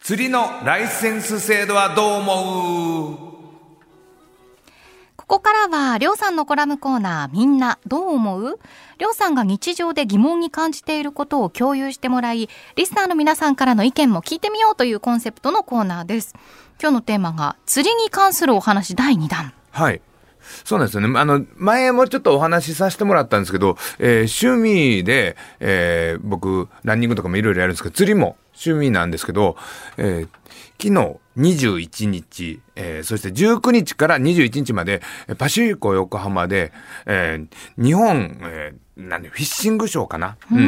釣りのライセンス制度はどう思う？ここからは、りょうさんのコラムコーナー、みんなどう思う？りょうさんが日常で疑問に感じていることを共有してもらい、リスナーの皆さんからの意見も聞いてみようというコンセプトのコーナーです。今日のテーマが、釣りに関するお話第2弾。はい。そうなんですよね。あの、前もちょっとお話しさせてもらったんですけど、えー趣味で、えー僕、ランニングとかもいろいろやるんですけど、釣りも趣味なんですけど、えー昨日21日、えーそして19日から21日まで、えーパシフィコ横浜で、えー日本、えーなんで、フィッシングショーかな？うん。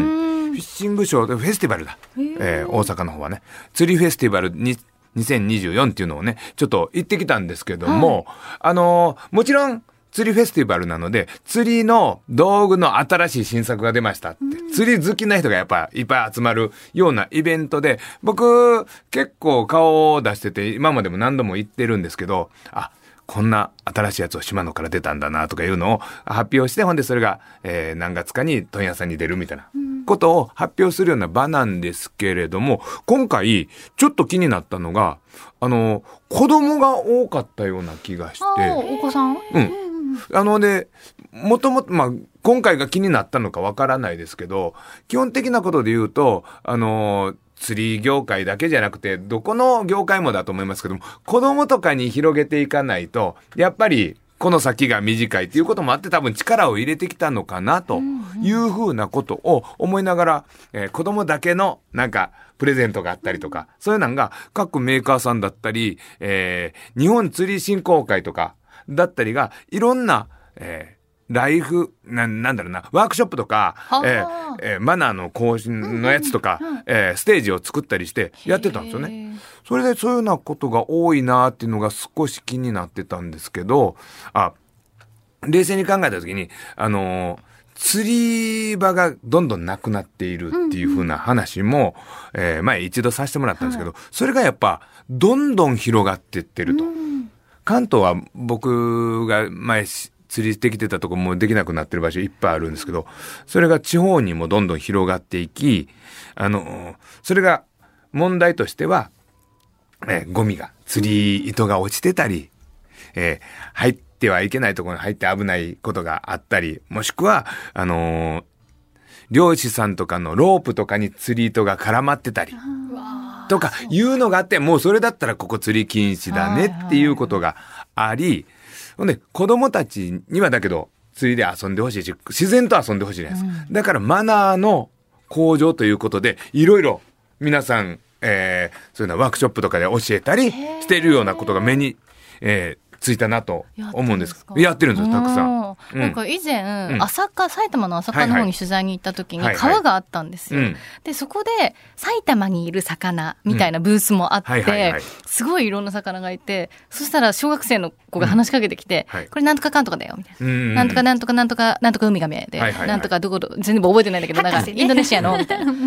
フィッシングショーでフェスティバルだ。えー大阪の方はね。釣りフェスティバルに、2024っていうのをね、ちょっと行ってきたんですけども、あのーもちろん、釣りフェスティバルなので、釣りの道具の新しい新作が出ましたって、釣り好きな人がやっぱいっぱい集まるようなイベントで、僕結構顔を出してて、今までも何度も行ってるんですけど、あ、こんな新しいやつを島野から出たんだなとかいうのを発表して、ほんでそれが、えー何月かに問屋さんに出るみたいなことを発表するような場なんですけれども、今回ちょっと気になったのが、あの、子供が多かったような気がして、お子さん？うん。あのね、もともと、まあ、今回が気になったのかわからないですけど、基本的なことで言うと、あのー釣り業界だけじゃなくて、どこの業界もだと思いますけども、子供とかに広げていかないと、やっぱり、この先が短いっていうこともあって多分力を入れてきたのかなというふうなことを思いながら、えー子供だけのなんかプレゼントがあったりとか、そういうのが各メーカーさんだったり、えー日本釣り振興会とかだったりがいろんな、えーライフ、な、なんだろうな、ワークショップとか、はあ。えーえーマナーの更新のやつとか、えーステージを作ったりしてやってたんですよね。それでそういうようなことが多いなっていうのが少し気になってたんですけど、あ、冷静に考えた時に、あのー釣り場がどんどんなくなっているっていう風な話も、えー前一度させてもらったんですけど、それがやっぱ、どんどん広がっていってると。関東は僕が前し釣りできてたとこもできなくなってる場所いっぱいあるんですけど、それが地方にもどんどん広がっていき、あの、それが問題としては、えーゴミが、釣り糸が落ちてたり、えー入ってはいけないところに入って危ないことがあったり、もしくは、あのー漁師さんとかのロープとかに釣り糸が絡まってたり、とかいうのがあって、もうそれだったらここ釣り禁止だねっていうことがあり、ほんで、子供たちにはだけど、釣りで遊んでほしいし、自然と遊んでほしいじゃないですか。だからマナーの向上ということで、いろいろ皆さん、えー、そういうのワークショップとかで教えたりしているようなことが目に、えーついたなと思うんです。やってるんですよ、たくさん。うん。なんか以前、うん。朝霞、埼玉の朝霞の方に取材に行った時に川があったんですよ。うん。で、そこで埼玉にいる魚みたいなブースもあって、すごいいろんな魚がいて、そしたら小学生の子が話しかけてきて、はい。これなんとかかんとかだよ、みたいな。うんなんとかなんとかなんとかなんとかウミガメで、はいはいはい。なんとかどこど、全部覚えてないんだけど、なんかインドネシアの、みたいな。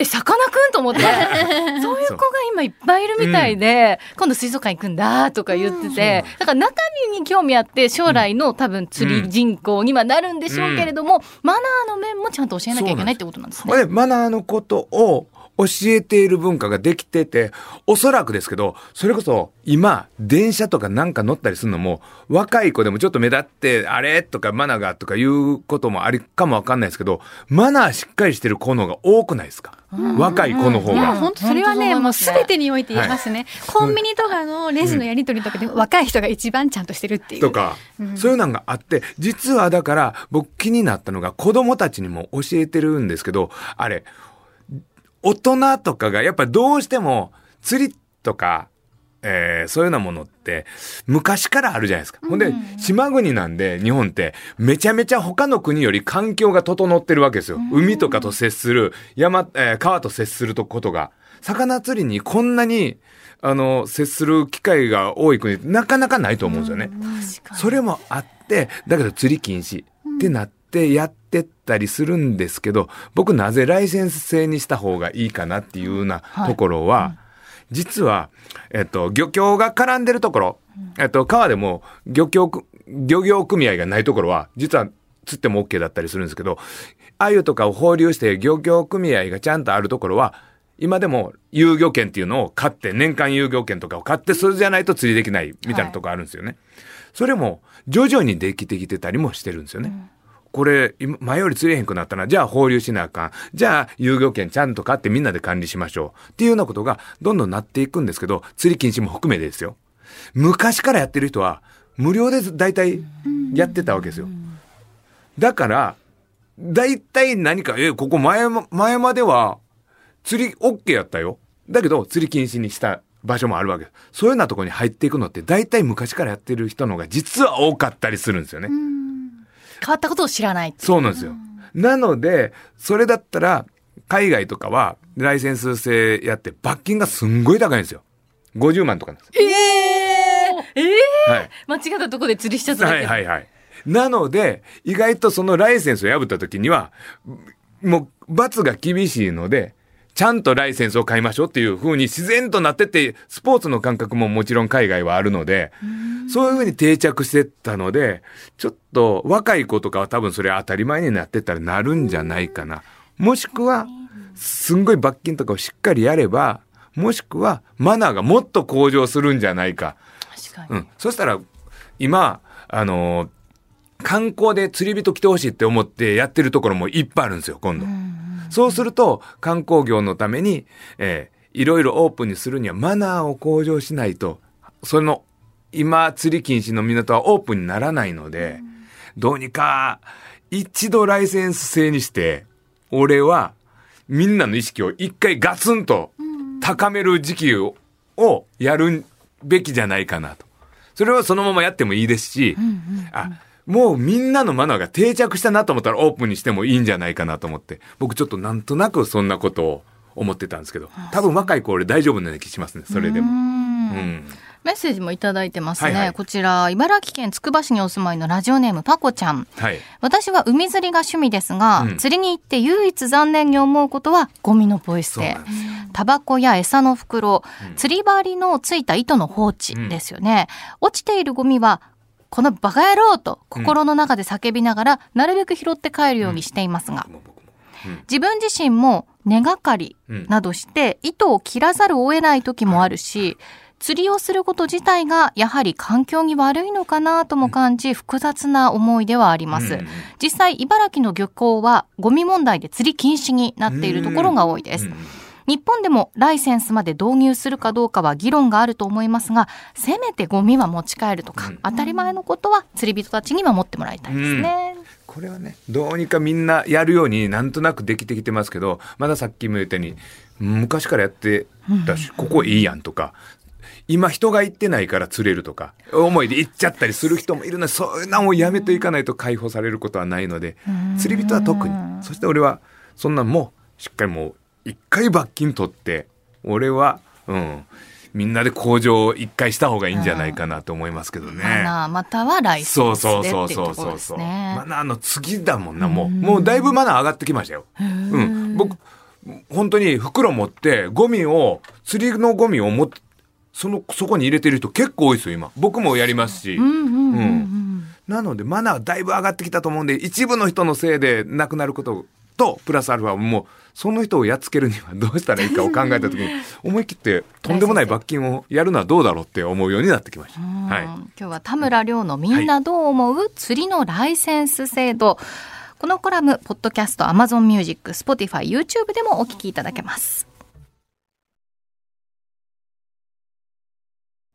え、さかなクンと思って、そういう子が今いっぱいいるみたいで、今度水族館行くんだとか言ってて、だから中身に興味あって、将来の多分釣り人口にはなるんでしょうけれども、マナーの面もちゃん。と教えなきゃいけないってことなんですね。で、マナーのことを教えている文化ができてて、おそらくですけど、それこそ今、電車とかなんか乗ったりするのも、若い子でもちょっと目立って、あれ？とかマナーがとかいうこともありかもわかんないですけど、マナーしっかりしてる子の方が多くないですか？若い子の方いやが。本当それはね、もうすべてにおいて言えますね。コンビニとかのレジのやり取りとかで若い人が一番ちゃんとしてるっていう。とか、そういうのがあって、実はだから僕気になったのが子供たちにも教えてるんですけど、あれ、大人とかがやっぱりどうしても釣りとか、えーそういうようなものって昔からあるじゃないですか。ほんで、島国なんで日本ってめちゃめちゃ他の国より環境が整ってるわけですよ。海とかと接する、山、えー川と接するとことが。魚釣りにこんなに、あの、接する機会が多い国なかなかないと思うんですよね。それもあって、だけど釣り禁止ってなってやってったりするんですけど、僕なぜライセンス制にした方がいいかなっていうようなところは、実は、えっと、漁協が絡んでるところ、えっと、川でも漁協く、漁業組合がないところは、実は釣っても OK だったりするんですけど、鮎とかを放流して漁業組合がちゃんとあるところは、今でも遊漁券っていうのを買って、年間遊漁券とかを買って、それじゃないと釣りできないみたいなとこあるんですよね。それも徐々にできてきてたりもしてるんですよね。これ、前より釣れへんくなったな。じゃあ放流しなあかん。じゃあ遊漁券ちゃんと買ってみんなで管理しましょう。っていうようなことがどんどんなっていくんですけど、釣り禁止も含めですよ。昔からやってる人は無料で大体やってたわけですよ。だから、大体何か、え、ここ前ま、前までは釣り OK やったよ。だけど釣り禁止にした場所もあるわけです。そういうようなとこに入っていくのって大体昔からやってる人の方が実は多かったりするんですよね。変わったことを知らない。そうなんですよ。なので、それだったら、海外とかは、ライセンス制やって、罰金がすんごい高いんですよ。50万とかなんですよ。ええええはい。間違ったとこで釣りしちゃったはいはいはい。なので、意外とそのライセンスを破った時には、もう罰が厳しいので、ちゃんとライセンスを買いましょうっていう風に自然となってて、スポーツの感覚ももちろん海外はあるので、そういう風に定着してったので、ちょっと若い子とかは多分それ当たり前になってったらなるんじゃないかな。もしくは、すんごい罰金とかをしっかりやれば、もしくはマナーがもっと向上するんじゃないか。確かに。うん。そしたら、今、あのー観光で釣り人来てほしいって思ってやってるところもいっぱいあるんですよ、今度。そうすると、観光業のために、えーいろいろオープンにするにはマナーを向上しないと、その、今、釣り禁止の港はオープンにならないので、どうにか、一度ライセンス制にして、俺は、みんなの意識を一回ガツンと高める時期ををやるべきじゃないかなと。それはそのままやってもいいですし、あ、もうみんなのマナーが定着したなと思ったらオープンにしてもいいんじゃないかなと思って、僕ちょっとなんとなくそんなことを思ってたんですけど、多分若い子俺大丈夫な気しますね、それでも。うん。メッセージもいただいてますね。はいはいこちら、茨城県つくば市にお住まいのラジオネームパコちゃん。はい。私は海釣りが趣味ですが、うん釣りに行って唯一残念に思うことはゴミのポイ捨て。タバコや餌の袋、釣り針のついた糸の放置ですよね。落ちているゴミは、このバカ野郎と心の中で叫びながら、なるべく拾って帰るようにしていますが。自分自身も根がかりうんなどして糸を切らざるを得ない時もあるし、釣りをすること自体がやはり環境に悪いのかなとも感じ、複雑な思いではあります。うん実際、茨城の漁港はゴミ問題で釣り禁止になっているところが多いです。うん日本でもライセンスまで導入するかどうかは議論があると思いますが、せめてゴミは持ち帰るとか、うん当たり前のことは釣り人たちに守ってもらいたいですね。これはね、どうにかみんなやるようになんとなくできてきてますけど、まださっきも言ったように、昔からやってたし、ここいいやんとか、今人が行ってないから釣れるとか、思いで行っちゃったりする人もいるので、そういうのをやめていかないと解放されることはないので、釣り人は特に。そして俺は、そんなんもう、しっかりもう、一回罰金取って、俺は、うん、みんなで向上を一回した方がいいんじゃないかなと思いますけどね。マナーまたはライセそうンスでってそいううところそうそうそうそう。ですね。マナーの次だもんな、もう。もうだいぶマナー上がってきましたよ。うん。僕、本当に袋持って、ゴミを、釣りのゴミを持って、その、そこに入れてる人結構多いですよ、今。僕もやりますし。うんなので、マナーだいぶ上がってきたと思うんで、一部の人のせいで亡くなることと、プラスアルファもう、その人をやっつけるにはどうしたらいいかを考えたときに、思い切って、とんでもない罰金をやるのはどうだろうって思うようになってきました。うんはい。今日は田村亮のみんなどう思う、釣りのライセンス制度。このコラム、ポッドキャスト、アマゾンミュージック、スポティファイ、YouTube でもお聞きいただけます。